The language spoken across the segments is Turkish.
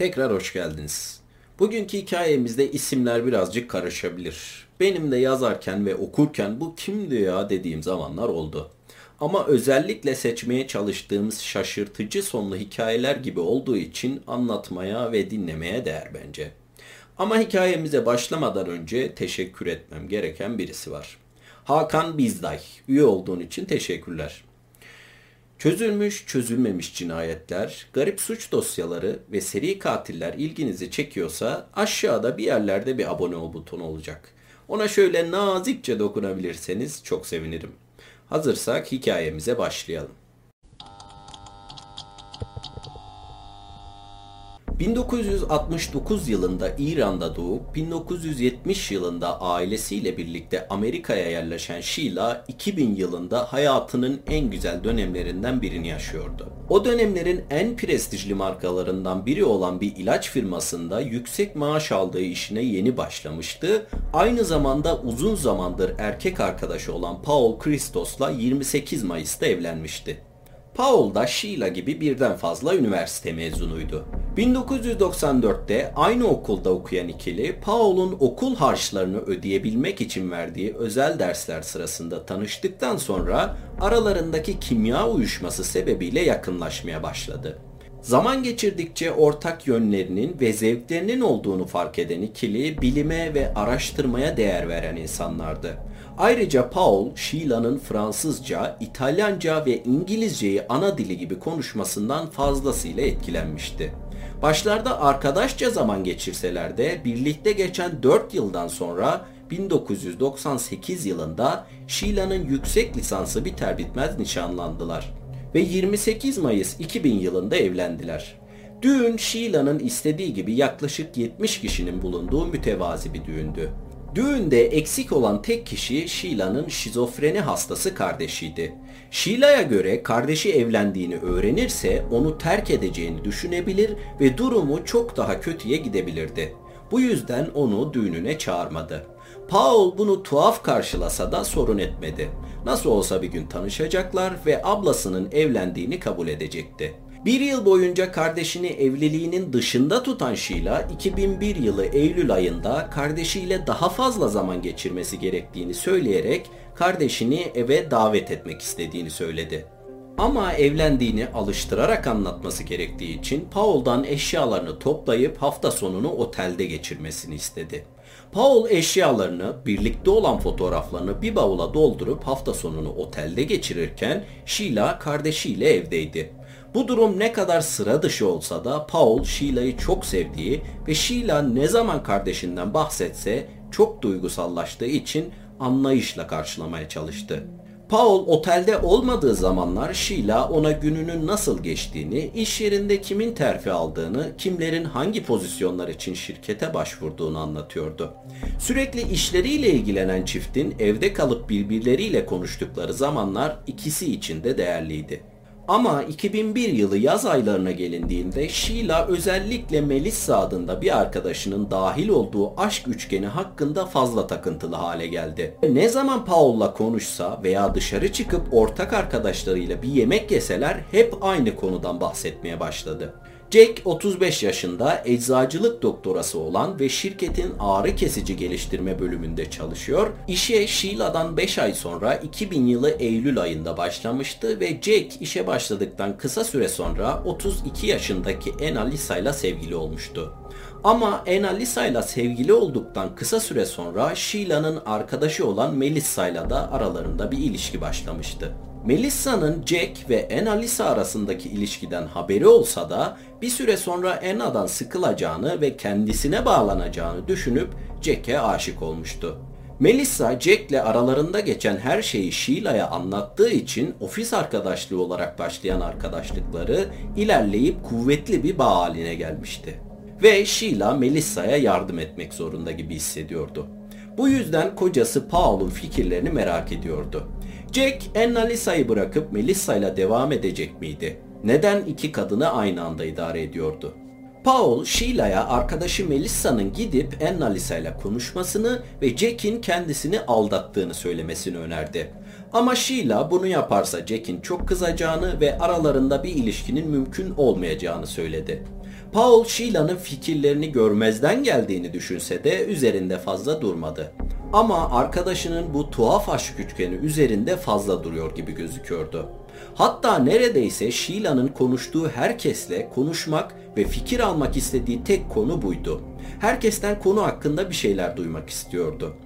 Tekrar hoş geldiniz. Bugünkü hikayemizde isimler birazcık karışabilir. Benim de yazarken ve okurken bu kimdi ya dediğim zamanlar oldu. Ama özellikle seçmeye çalıştığımız şaşırtıcı sonlu hikayeler gibi olduğu için anlatmaya ve dinlemeye değer bence. Ama hikayemize başlamadan önce teşekkür etmem gereken birisi var. Hakan Bizday. Üye olduğun için teşekkürler. Çözülmüş, çözülmemiş cinayetler, garip suç dosyaları ve seri katiller ilginizi çekiyorsa aşağıda bir yerlerde bir abone ol butonu olacak. Ona şöyle nazikçe dokunabilirseniz çok sevinirim. Hazırsak hikayemize başlayalım. 1969 yılında İran'da doğup 1970 yılında ailesiyle birlikte Amerika'ya yerleşen Sheila 2000 yılında hayatının en güzel dönemlerinden birini yaşıyordu. O dönemlerin en prestijli markalarından biri olan bir ilaç firmasında yüksek maaş aldığı işine yeni başlamıştı. Aynı zamanda uzun zamandır erkek arkadaşı olan Paul Christos'la 28 Mayıs'ta evlenmişti. Paul da Sheila gibi birden fazla üniversite mezunuydu. 1994'te aynı okulda okuyan ikili, Paul'un okul harçlarını ödeyebilmek için verdiği özel dersler sırasında tanıştıktan sonra aralarındaki kimya uyuşması sebebiyle yakınlaşmaya başladı. Zaman geçirdikçe ortak yönlerinin ve zevklerinin olduğunu fark eden ikili bilime ve araştırmaya değer veren insanlardı. Ayrıca Paul, Sheila'nın Fransızca, İtalyanca ve İngilizceyi ana dili gibi konuşmasından fazlasıyla etkilenmişti. Başlarda arkadaşça zaman geçirseler de birlikte geçen 4 yıldan sonra 1998 yılında Sheila'nın yüksek lisansı biter bitmez nişanlandılar ve 28 Mayıs 2000 yılında evlendiler. Düğün Sheila'nın istediği gibi yaklaşık 70 kişinin bulunduğu mütevazi bir düğündü. Düğünde eksik olan tek kişi Sheila'nın şizofreni hastası kardeşiydi. Sheila'ya göre kardeşi evlendiğini öğrenirse onu terk edeceğini düşünebilir ve durumu çok daha kötüye gidebilirdi. Bu yüzden onu düğününe çağırmadı. Paul bunu tuhaf karşılasa da sorun etmedi. Nasıl olsa bir gün tanışacaklar ve ablasının evlendiğini kabul edecekti. Bir yıl boyunca kardeşini evliliğinin dışında tutan Sheila, 2001 yılı Eylül ayında kardeşiyle daha fazla zaman geçirmesi gerektiğini söyleyerek kardeşini eve davet etmek istediğini söyledi. Ama evlendiğini alıştırarak anlatması gerektiği için Paul'dan eşyalarını toplayıp hafta sonunu otelde geçirmesini istedi. Paul eşyalarını, birlikte olan fotoğraflarını bir bavula doldurup hafta sonunu otelde geçirirken Sheila kardeşiyle evdeydi. Bu durum ne kadar sıra dışı olsa da Paul Sheila'yı çok sevdiği ve Sheila ne zaman kardeşinden bahsetse çok duygusallaştığı için anlayışla karşılamaya çalıştı. Paul otelde olmadığı zamanlar Sheila ona gününün nasıl geçtiğini, iş yerinde kimin terfi aldığını, kimlerin hangi pozisyonlar için şirkete başvurduğunu anlatıyordu. Sürekli işleriyle ilgilenen çiftin evde kalıp birbirleriyle konuştukları zamanlar ikisi için de değerliydi. Ama 2001 yılı yaz aylarına gelindiğinde Sheila özellikle Melissa adında bir arkadaşının dahil olduğu aşk üçgeni hakkında fazla takıntılı hale geldi. Ne zaman Paul'la konuşsa veya dışarı çıkıp ortak arkadaşlarıyla bir yemek yeseler hep aynı konudan bahsetmeye başladı. Jack 35 yaşında eczacılık doktorası olan ve şirketin ağrı kesici geliştirme bölümünde çalışıyor. İşe Sheila'dan 5 ay sonra 2000 yılı Eylül ayında başlamıştı ve Jack işe başladıktan kısa süre sonra 32 yaşındaki Anna Lisa ile sevgili olmuştu. Ama Anna Lisa ile sevgili olduktan kısa süre sonra Sheila'nın arkadaşı olan Melissa ile de aralarında bir ilişki başlamıştı. Melissa'nın Jack ve Anna Lisa arasındaki ilişkiden haberi olsa da bir süre sonra Anna'dan sıkılacağını ve kendisine bağlanacağını düşünüp Jack'e aşık olmuştu. Melissa Jack'le aralarında geçen her şeyi Sheila'ya anlattığı için ofis arkadaşlığı olarak başlayan arkadaşlıkları ilerleyip kuvvetli bir bağ haline gelmişti. Ve Sheila Melissa'ya yardım etmek zorunda gibi hissediyordu. Bu yüzden kocası Paul'un fikirlerini merak ediyordu. Jack, Anna Lisa'yı bırakıp Melissa ile devam edecek miydi? Neden iki kadını aynı anda idare ediyordu? Paul, Sheila'ya arkadaşı Melissa'nın gidip Anna Lisa ile konuşmasını ve Jack'in kendisini aldattığını söylemesini önerdi. Ama Sheila bunu yaparsa Jack'in çok kızacağını ve aralarında bir ilişkinin mümkün olmayacağını söyledi. Paul Sheila'nın fikirlerini görmezden geldiğini düşünse de üzerinde fazla durmadı. Ama arkadaşının bu tuhaf aşk üçgeni üzerinde fazla duruyor gibi gözüküyordu. Hatta neredeyse Sheila'nın konuştuğu herkesle konuşmak ve fikir almak istediği tek konu buydu. Herkesten konu hakkında bir şeyler duymak istiyordu.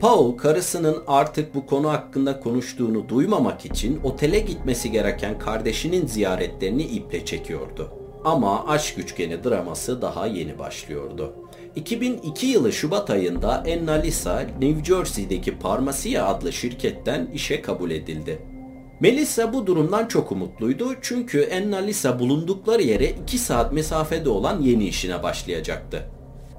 Paul karısının artık bu konu hakkında konuştuğunu duymamak için otele gitmesi gereken kardeşinin ziyaretlerini iple çekiyordu. Ama aşk üçgeni draması daha yeni başlıyordu. 2002 yılı Şubat ayında Anna Lisa New Jersey'deki Parmasia adlı şirketten işe kabul edildi. Melissa bu durumdan çok umutluydu çünkü Anna Lisa bulundukları yere 2 saat mesafede olan yeni işine başlayacaktı.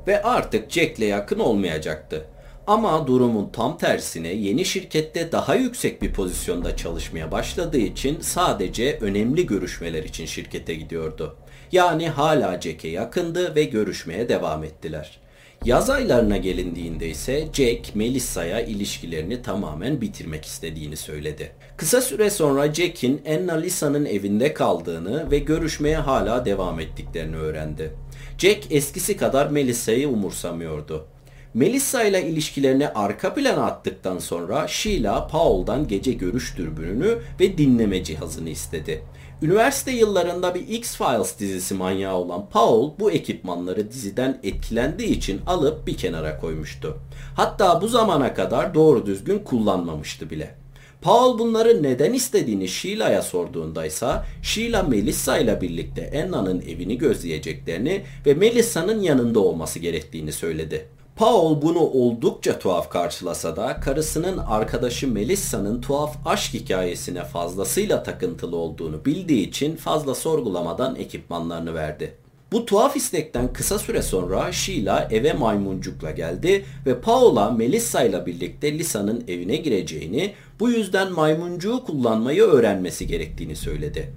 Ve artık Jack'le yakın olmayacaktı. Ama durumun tam tersine yeni şirkette daha yüksek bir pozisyonda çalışmaya başladığı için sadece önemli görüşmeler için şirkete gidiyordu. Yani hala Jack'e yakındı ve görüşmeye devam ettiler. Yaz aylarına gelindiğinde ise Jack, Melissa'ya ilişkilerini tamamen bitirmek istediğini söyledi. Kısa süre sonra Jack'in Anna Lisa'nın evinde kaldığını ve görüşmeye hala devam ettiklerini öğrendi. Jack eskisi kadar Melissa'yı umursamıyordu. Melissa ile ilişkilerini arka plana attıktan sonra Sheila Paul'dan gece görüş dürbününü ve dinleme cihazını istedi. Üniversite yıllarında bir X-Files dizisi manyağı olan Paul bu ekipmanları diziden etkilendiği için alıp bir kenara koymuştu. Hatta bu zamana kadar doğru düzgün kullanmamıştı bile. Paul bunları neden istediğini Sheila'ya sorduğunda ise Sheila Melissa ile birlikte Anna'nın evini gözleyeceklerini ve Melissa'nın yanında olması gerektiğini söyledi. Paul bunu oldukça tuhaf karşılasa da karısının arkadaşı Melissa'nın tuhaf aşk hikayesine fazlasıyla takıntılı olduğunu bildiği için fazla sorgulamadan ekipmanlarını verdi. Bu tuhaf istekten kısa süre sonra Sheila eve maymuncukla geldi ve Paula Melissa ile birlikte Lisa'nın evine gireceğini, bu yüzden maymuncuğu kullanmayı öğrenmesi gerektiğini söyledi.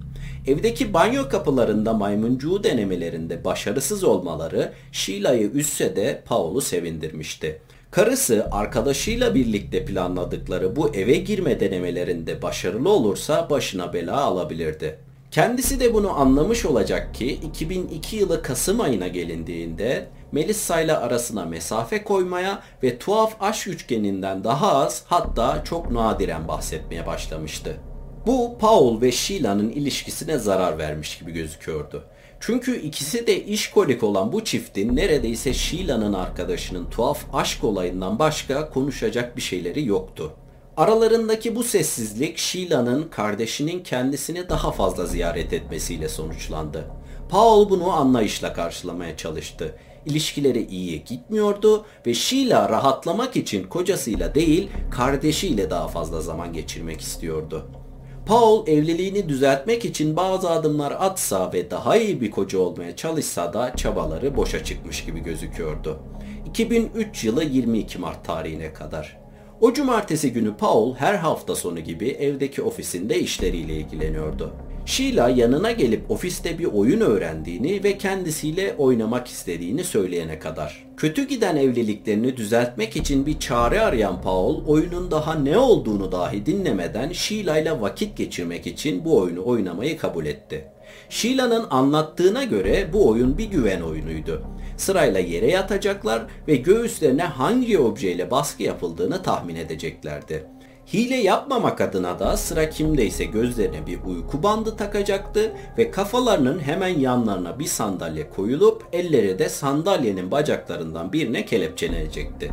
Evdeki banyo kapılarında maymuncuğu denemelerinde başarısız olmaları Sheila'yı üzse de Paul'u sevindirmişti. Karısı arkadaşıyla birlikte planladıkları bu eve girme denemelerinde başarılı olursa başına bela alabilirdi. Kendisi de bunu anlamış olacak ki 2002 yılı Kasım ayına gelindiğinde Melissa ile arasına mesafe koymaya ve tuhaf aşk üçgeninden daha az hatta çok nadiren bahsetmeye başlamıştı. Bu Paul ve Sheila'nın ilişkisine zarar vermiş gibi gözüküyordu. Çünkü ikisi de işkolik olan bu çiftin neredeyse Sheila'nın arkadaşının tuhaf aşk olayından başka konuşacak bir şeyleri yoktu. Aralarındaki bu sessizlik Sheila'nın kardeşinin kendisini daha fazla ziyaret etmesiyle sonuçlandı. Paul bunu anlayışla karşılamaya çalıştı. İlişkileri iyi gitmiyordu ve Sheila rahatlamak için kocasıyla değil kardeşiyle daha fazla zaman geçirmek istiyordu. Paul evliliğini düzeltmek için bazı adımlar atsa ve daha iyi bir koca olmaya çalışsa da çabaları boşa çıkmış gibi gözüküyordu. 2003 yılı 22 Mart tarihine kadar. O cumartesi günü Paul her hafta sonu gibi evdeki ofisinde işleriyle ilgileniyordu. Sheila yanına gelip ofiste bir oyun öğrendiğini ve kendisiyle oynamak istediğini söyleyene kadar. Kötü giden evliliklerini düzeltmek için bir çare arayan Paul oyunun daha ne olduğunu dahi dinlemeden Sheila ile vakit geçirmek için bu oyunu oynamayı kabul etti. Sheila'nın anlattığına göre bu oyun bir güven oyunuydu. Sırayla yere yatacaklar ve göğüslerine hangi objeyle baskı yapıldığını tahmin edeceklerdi. Hile yapmamak adına da sıra kimdeyse gözlerine bir uyku bandı takacaktı ve kafalarının hemen yanlarına bir sandalye koyulup elleri de sandalyenin bacaklarından birine kelepçelenecekti.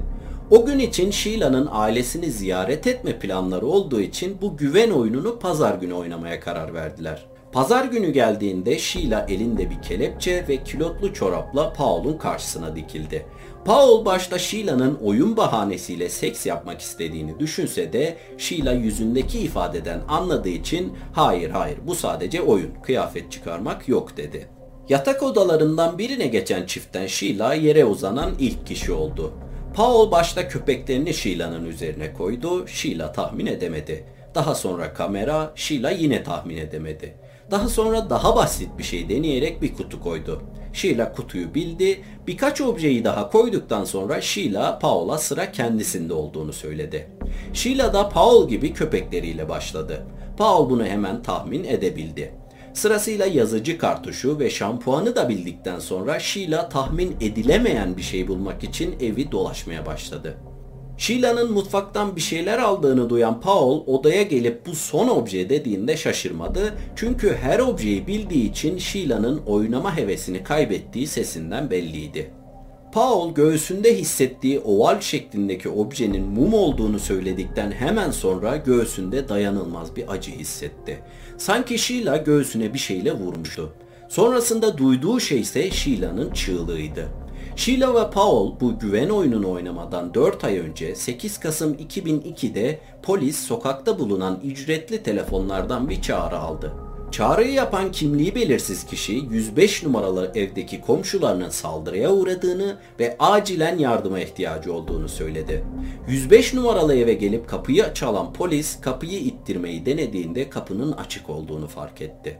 O gün için Sheila'nın ailesini ziyaret etme planları olduğu için bu güven oyununu pazar günü oynamaya karar verdiler. Pazar günü geldiğinde Sheila elinde bir kelepçe ve kilotlu çorapla Paul'un karşısına dikildi. Paul başta Sheila'nın oyun bahanesiyle seks yapmak istediğini düşünse de Sheila yüzündeki ifadeden anladığı için hayır hayır bu sadece oyun kıyafet çıkarmak yok dedi. Yatak odalarından birine geçen çiftten Sheila yere uzanan ilk kişi oldu. Paul başta köpeklerini Sheila'nın üzerine koydu, Sheila tahmin edemedi. Daha sonra kamera, Sheila yine tahmin edemedi. Daha sonra daha basit bir şey deneyerek bir kutu koydu. Sheila kutuyu bildi. Birkaç objeyi daha koyduktan sonra Sheila Paul'a sıra kendisinde olduğunu söyledi. Sheila da Paul gibi köpekleriyle başladı. Paul bunu hemen tahmin edebildi. Sırasıyla yazıcı kartuşu ve şampuanı da bildikten sonra Sheila tahmin edilemeyen bir şey bulmak için evi dolaşmaya başladı. Sheila'nın mutfaktan bir şeyler aldığını duyan Paul odaya gelip bu son obje dediğinde şaşırmadı. Çünkü her objeyi bildiği için Sheila'nın oynama hevesini kaybettiği sesinden belliydi. Paul göğsünde hissettiği oval şeklindeki objenin mum olduğunu söyledikten hemen sonra göğsünde dayanılmaz bir acı hissetti. Sanki Sheila göğsüne bir şeyle vurmuştu. Sonrasında duyduğu şey ise Sheila'nın çığlığıydı. Sheila ve Paul bu güven oyununu oynamadan 4 ay önce 8 Kasım 2002'de polis sokakta bulunan ücretli telefonlardan bir çağrı aldı. Çağrıyı yapan kimliği belirsiz kişi 105 numaralı evdeki komşularının saldırıya uğradığını ve acilen yardıma ihtiyacı olduğunu söyledi. 105 numaralı eve gelip kapıyı çalan polis kapıyı ittirmeyi denediğinde kapının açık olduğunu fark etti.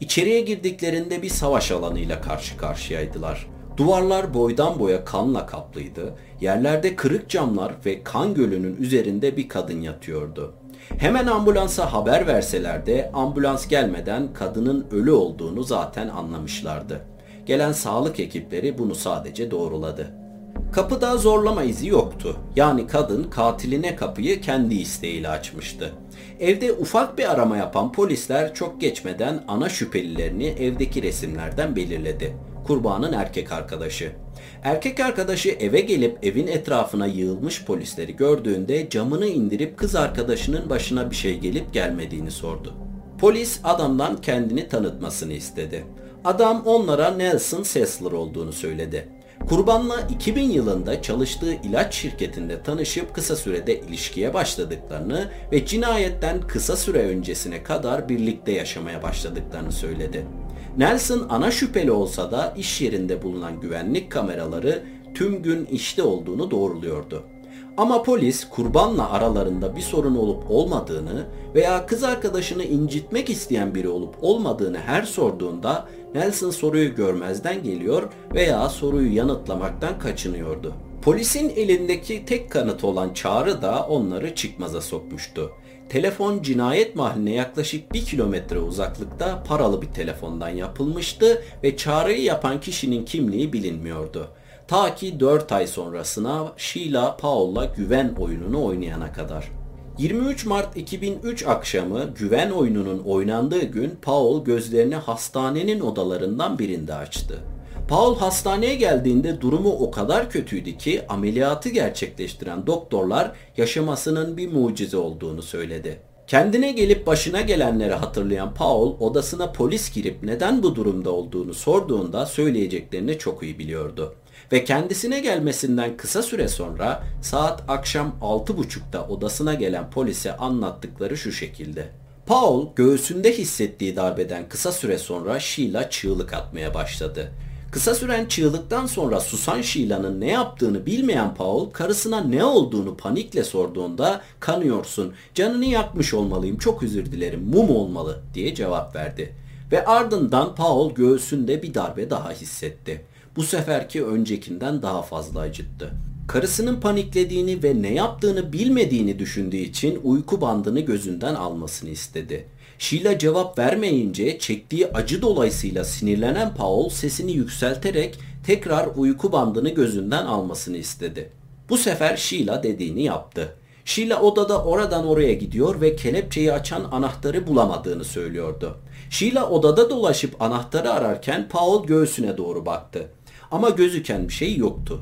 İçeriye girdiklerinde bir savaş alanıyla karşı karşıyaydılar. Duvarlar boydan boya kanla kaplıydı. Yerlerde kırık camlar ve kan gölünün üzerinde bir kadın yatıyordu. Hemen ambulansa haber verseler de ambulans gelmeden kadının ölü olduğunu zaten anlamışlardı. Gelen sağlık ekipleri bunu sadece doğruladı. Kapıda zorlama izi yoktu. Yani kadın katiline kapıyı kendi isteğiyle açmıştı. Evde ufak bir arama yapan polisler çok geçmeden ana şüphelilerini evdeki resimlerden belirledi. Kurbanın erkek arkadaşı. Erkek arkadaşı eve gelip evin etrafına yığılmış polisleri gördüğünde camını indirip kız arkadaşının başına bir şey gelip gelmediğini sordu. Polis adamdan kendini tanıtmasını istedi. Adam onlara Nelson Sessler olduğunu söyledi. Kurbanla 2000 yılında çalıştığı ilaç şirketinde tanışıp kısa sürede ilişkiye başladıklarını ve cinayetten kısa süre öncesine kadar birlikte yaşamaya başladıklarını söyledi. Nelson ana şüpheli olsa da iş yerinde bulunan güvenlik kameraları tüm gün işte olduğunu doğruluyordu. Ama polis kurbanla aralarında bir sorun olup olmadığını veya kız arkadaşını incitmek isteyen biri olup olmadığını her sorduğunda Nelson soruyu görmezden geliyor veya soruyu yanıtlamaktan kaçınıyordu. Polisin elindeki tek kanıt olan çağrı da onları çıkmaza sokmuştu. Telefon cinayet mahalline yaklaşık 1 kilometre uzaklıkta paralı bir telefondan yapılmıştı ve çağrıyı yapan kişinin kimliği bilinmiyordu. Ta ki 4 ay sonrasına Sheila Paul'la güven oyununu oynayana kadar. 23 Mart 2003 akşamı güven oyununun oynandığı gün Paul gözlerini hastanenin odalarından birinde açtı. Paul hastaneye geldiğinde durumu o kadar kötüydü ki ameliyatı gerçekleştiren doktorlar yaşamasının bir mucize olduğunu söyledi. Kendine gelip başına gelenleri hatırlayan Paul odasına polis girip neden bu durumda olduğunu sorduğunda söyleyeceklerini çok iyi biliyordu. Ve kendisine gelmesinden kısa süre sonra saat akşam 6.30'da odasına gelen polise anlattıkları şu şekilde. Paul göğsünde hissettiği darbeden kısa süre sonra Sheila çığlık atmaya başladı. Kısa süren çığlıktan sonra susan Sheila'nın ne yaptığını bilmeyen Paul karısına ne olduğunu panikle sorduğunda kanıyorsun, canını yakmış olmalıyım, çok özür dilerim, mum olmalı diye cevap verdi. Ve ardından Paul göğsünde bir darbe daha hissetti. Bu seferki öncekinden daha fazla acıttı. Karısının paniklediğini ve ne yaptığını bilmediğini düşündüğü için uyku bandını gözünden almasını istedi. Sheila cevap vermeyince çektiği acı dolayısıyla sinirlenen Paul sesini yükselterek tekrar uyku bandını gözünden almasını istedi. Bu sefer Sheila dediğini yaptı. Sheila odada oradan oraya gidiyor ve kelepçeyi açan anahtarı bulamadığını söylüyordu. Sheila odada dolaşıp anahtarı ararken Paul göğsüne doğru baktı. Ama gözüken bir şey yoktu.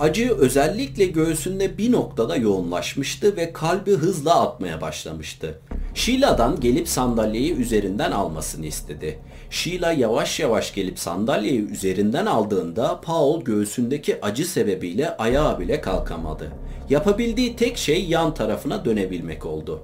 Acı özellikle göğsünde bir noktada yoğunlaşmıştı ve kalbi hızla atmaya başlamıştı. Sheila'dan gelip sandalyeyi üzerinden almasını istedi. Sheila yavaş yavaş gelip sandalyeyi üzerinden aldığında Paul göğsündeki acı sebebiyle ayağa bile kalkamadı. Yapabildiği tek şey yan tarafına dönebilmek oldu.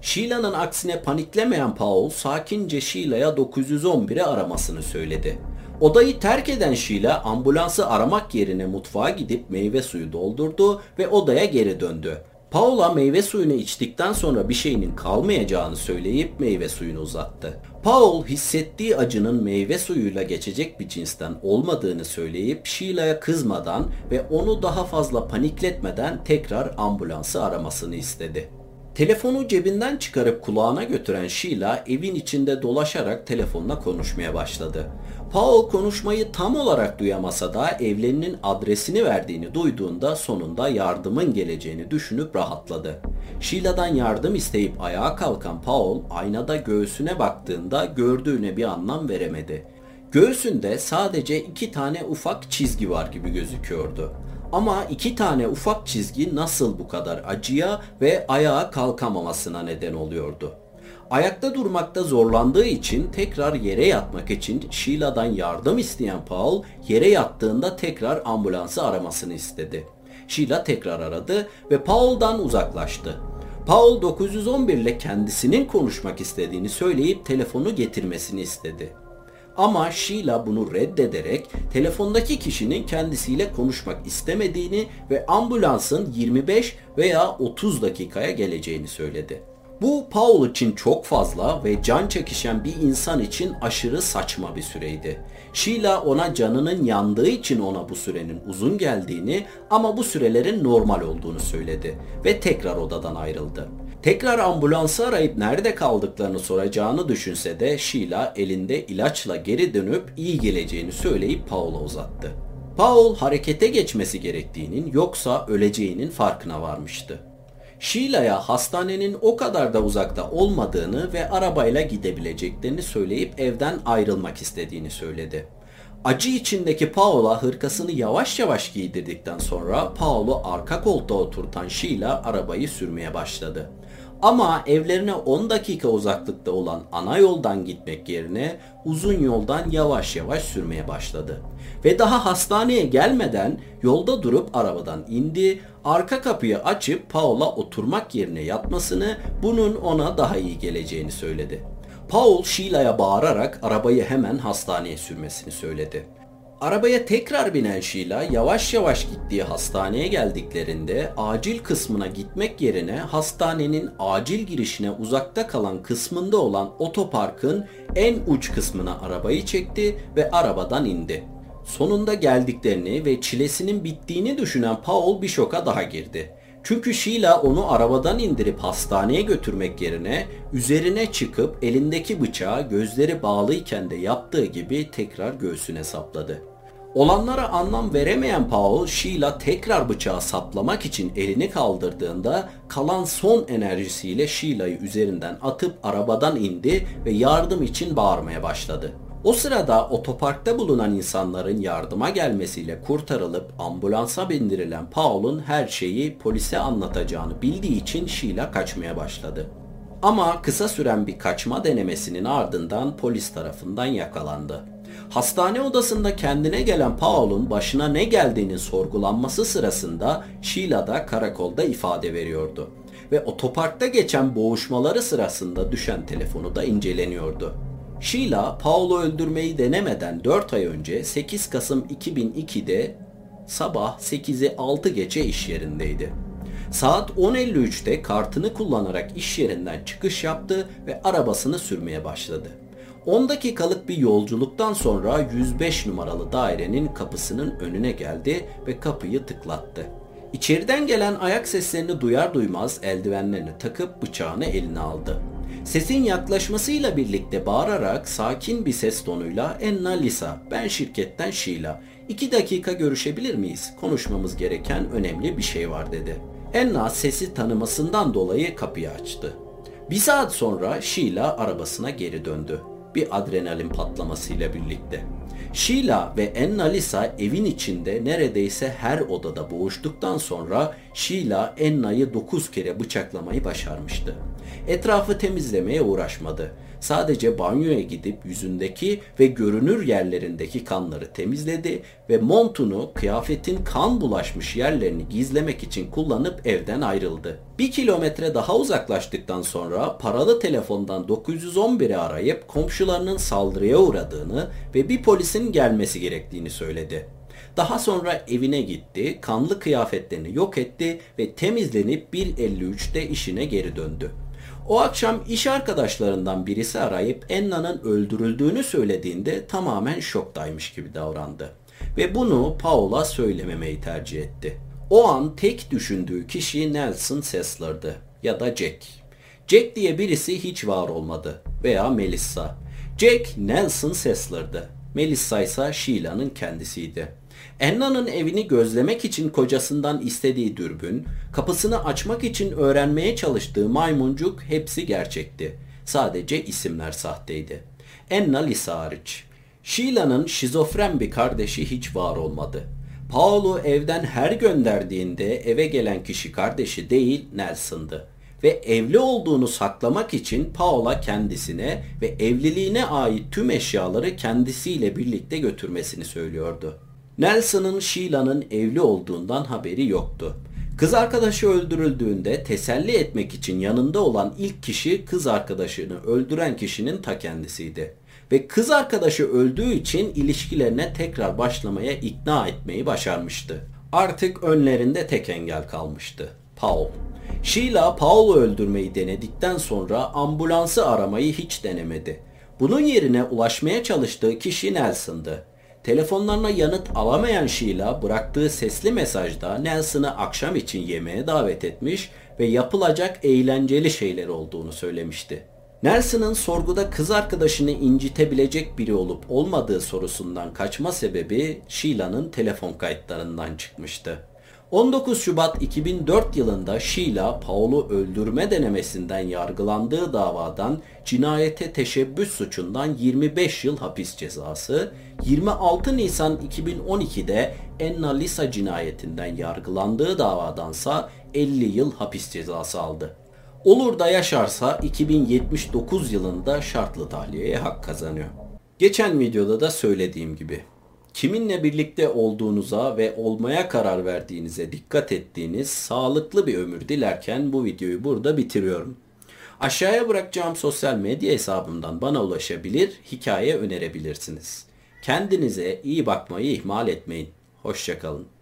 Sheila'nın aksine paniklemeyen Paul sakince Sheila'ya 911'i aramasını söyledi. Odayı terk eden Sheila ambulansı aramak yerine mutfağa gidip meyve suyu doldurdu ve odaya geri döndü. Paula meyve suyunu içtikten sonra bir şeyinin kalmayacağını söyleyip meyve suyunu uzattı. Paul hissettiği acının meyve suyuyla geçecek bir cinsten olmadığını söyleyip Sheila'ya kızmadan ve onu daha fazla panikletmeden tekrar ambulansı aramasını istedi. Telefonu cebinden çıkarıp kulağına götüren Sheila evin içinde dolaşarak telefonla konuşmaya başladı. Paul konuşmayı tam olarak duyamasa da evlerinin adresini verdiğini duyduğunda sonunda yardımın geleceğini düşünüp rahatladı. Sheila'dan yardım isteyip ayağa kalkan Paul aynada göğsüne baktığında gördüğüne bir anlam veremedi. Göğsünde sadece iki tane ufak çizgi var gibi gözüküyordu. Ama iki tane ufak çizgi nasıl bu kadar acıya ve ayağa kalkamamasına neden oluyordu? Ayakta durmakta zorlandığı için tekrar yere yatmak için Sheila'dan yardım isteyen Paul yere yattığında tekrar ambulansı aramasını istedi. Sheila tekrar aradı ve Paul'dan uzaklaştı. Paul 911 ile kendisinin konuşmak istediğini söyleyip telefonu getirmesini istedi. Ama Sheila bunu reddederek telefondaki kişinin kendisiyle konuşmak istemediğini ve ambulansın 25 veya 30 dakikaya geleceğini söyledi. Bu Paul için çok fazla ve can çekişen bir insan için aşırı saçma bir süreydi. Sheila ona canının yandığı için ona bu sürenin uzun geldiğini ama bu sürelerin normal olduğunu söyledi ve tekrar odadan ayrıldı. Tekrar ambulansı arayıp nerede kaldıklarını soracağını düşünse de Sheila elinde ilaçla geri dönüp iyi geleceğini söyleyip Paul'a uzattı. Paul harekete geçmesi gerektiğinin yoksa öleceğinin farkına varmıştı. Sheila'ya hastanenin o kadar da uzakta olmadığını ve arabayla gidebileceklerini söyleyip evden ayrılmak istediğini söyledi. Acı içindeki Paul'a hırkasını yavaş yavaş giydirdikten sonra Paul'u arka koltuğa oturtan Sheila arabayı sürmeye başladı. Ama evlerine 10 dakika uzaklıkta olan ana yoldan gitmek yerine uzun yoldan yavaş yavaş sürmeye başladı. Ve daha hastaneye gelmeden yolda durup arabadan indi, arka kapıyı açıp Paul'a oturmak yerine yatmasını, bunun ona daha iyi geleceğini söyledi. Paul Sheila'ya bağırarak arabayı hemen hastaneye sürmesini söyledi. Arabaya tekrar binen Sheila yavaş yavaş gittiği hastaneye geldiklerinde acil kısmına gitmek yerine hastanenin acil girişine uzakta kalan kısmında olan otoparkın en uç kısmına arabayı çekti ve arabadan indi. Sonunda geldiklerini ve çilesinin bittiğini düşünen Paul bir şoka daha girdi. Çünkü Sheila onu arabadan indirip hastaneye götürmek yerine üzerine çıkıp elindeki bıçağı gözleri bağlıyken de yaptığı gibi tekrar göğsüne sapladı. Olanlara anlam veremeyen Paul, Sheila tekrar bıçağı saplamak için elini kaldırdığında kalan son enerjisiyle Sheila'yı üzerinden atıp arabadan indi ve yardım için bağırmaya başladı. O sırada otoparkta bulunan insanların yardıma gelmesiyle kurtarılıp ambulansa bindirilen Paul'un her şeyi polise anlatacağını bildiği için Sheila kaçmaya başladı. Ama kısa süren bir kaçma denemesinin ardından polis tarafından yakalandı. Hastane odasında kendine gelen Paul'un başına ne geldiğinin sorgulanması sırasında Sheila da karakolda ifade veriyordu. Ve otoparkta geçen boğuşmaları sırasında düşen telefonu da inceleniyordu. Sheila, Paul'u öldürmeyi denemeden 4 ay önce 8 Kasım 2002'de sabah 8'i 6 geçe iş yerindeydi. Saat 10.53'te kartını kullanarak iş yerinden çıkış yaptı ve arabasını sürmeye başladı. 10 dakikalık bir yolculuktan sonra 105 numaralı dairenin kapısının önüne geldi ve kapıyı tıklattı. İçeriden gelen ayak seslerini duyar duymaz eldivenlerini takıp bıçağını eline aldı. Sesin yaklaşmasıyla birlikte bağırarak sakin bir ses tonuyla Enna Lisa, ben şirketten Sheila. İki dakika görüşebilir miyiz? Konuşmamız gereken önemli bir şey var dedi. Enna sesi tanımasından dolayı kapıyı açtı. Bir saat sonra Sheila arabasına geri döndü. Bir adrenalin patlamasıyla birlikte. Sheila ve Enna Lisa evin içinde neredeyse her odada boğuştuktan sonra Sheila Enna'yı 9 kere bıçaklamayı başarmıştı. Etrafı temizlemeye uğraşmadı. Sadece banyoya gidip yüzündeki ve görünür yerlerindeki kanları temizledi ve montunu kıyafetin kan bulaşmış yerlerini gizlemek için kullanıp evden ayrıldı. Bir kilometre daha uzaklaştıktan sonra paralı telefondan 911'i arayıp komşularının saldırıya uğradığını ve bir polisin gelmesi gerektiğini söyledi. Daha sonra evine gitti, kanlı kıyafetlerini yok etti ve temizlenip 1.53'te işine geri döndü. O akşam iş arkadaşlarından birisi arayıp Enna'nın öldürüldüğünü söylediğinde tamamen şoktaymış gibi davrandı. Ve bunu Paul'a söylememeyi tercih etti. O an tek düşündüğü kişi Nelson Sessler'dı. ya da Jack. Jack diye birisi hiç var olmadı veya Melissa. Jack Nelson Sessler'dı. Melissa ise Sheila'nın kendisiydi. Enna'nın evini gözlemek için kocasından istediği dürbün, kapısını açmak için öğrenmeye çalıştığı maymuncuk hepsi gerçekti. Sadece isimler sahteydi. Enna Lisa hariç. Sheila'nın şizofren bir kardeşi hiç var olmadı. Paolo evden her gönderdiğinde eve gelen kişi kardeşi değil Nelson'dı. Ve evli olduğunu saklamak için Paola kendisine ve evliliğine ait tüm eşyaları kendisiyle birlikte götürmesini söylüyordu. Nelson'ın Sheila'nın evli olduğundan haberi yoktu. Kız arkadaşı öldürüldüğünde teselli etmek için yanında olan ilk kişi kız arkadaşını öldüren kişinin ta kendisiydi. Ve kız arkadaşı öldüğü için ilişkilerine tekrar başlamaya ikna etmeyi başarmıştı. Artık önlerinde tek engel kalmıştı. Paul. Sheila Paul'u öldürmeyi denedikten sonra ambulansı aramayı hiç denemedi. Bunun yerine ulaşmaya çalıştığı kişi Nelson'dı. Telefonlarına yanıt alamayan Sheila bıraktığı sesli mesajda Nelson'ı akşam için yemeğe davet etmiş ve yapılacak eğlenceli şeyler olduğunu söylemişti. Nelson'ın sorguda kız arkadaşını incitebilecek biri olup olmadığı sorusundan kaçma sebebi Sheila'nın telefon kayıtlarından çıkmıştı. 19 Şubat 2004 yılında Sheila, Paul'u öldürme denemesinden yargılandığı davadan cinayete teşebbüs suçundan 25 yıl hapis cezası, 26 Nisan 2012'de Enna Lisa cinayetinden yargılandığı davadansa 50 yıl hapis cezası aldı. Olur da yaşarsa 2079 yılında şartlı tahliyeye hak kazanıyor. Geçen videoda da söylediğim gibi kiminle birlikte olduğunuza ve olmaya karar verdiğinize dikkat ettiğiniz sağlıklı bir ömür dilerken bu videoyu burada bitiriyorum. Aşağıya bırakacağım sosyal medya hesabımdan bana ulaşabilir, hikaye önerebilirsiniz. Kendinize iyi bakmayı ihmal etmeyin. Hoşçakalın.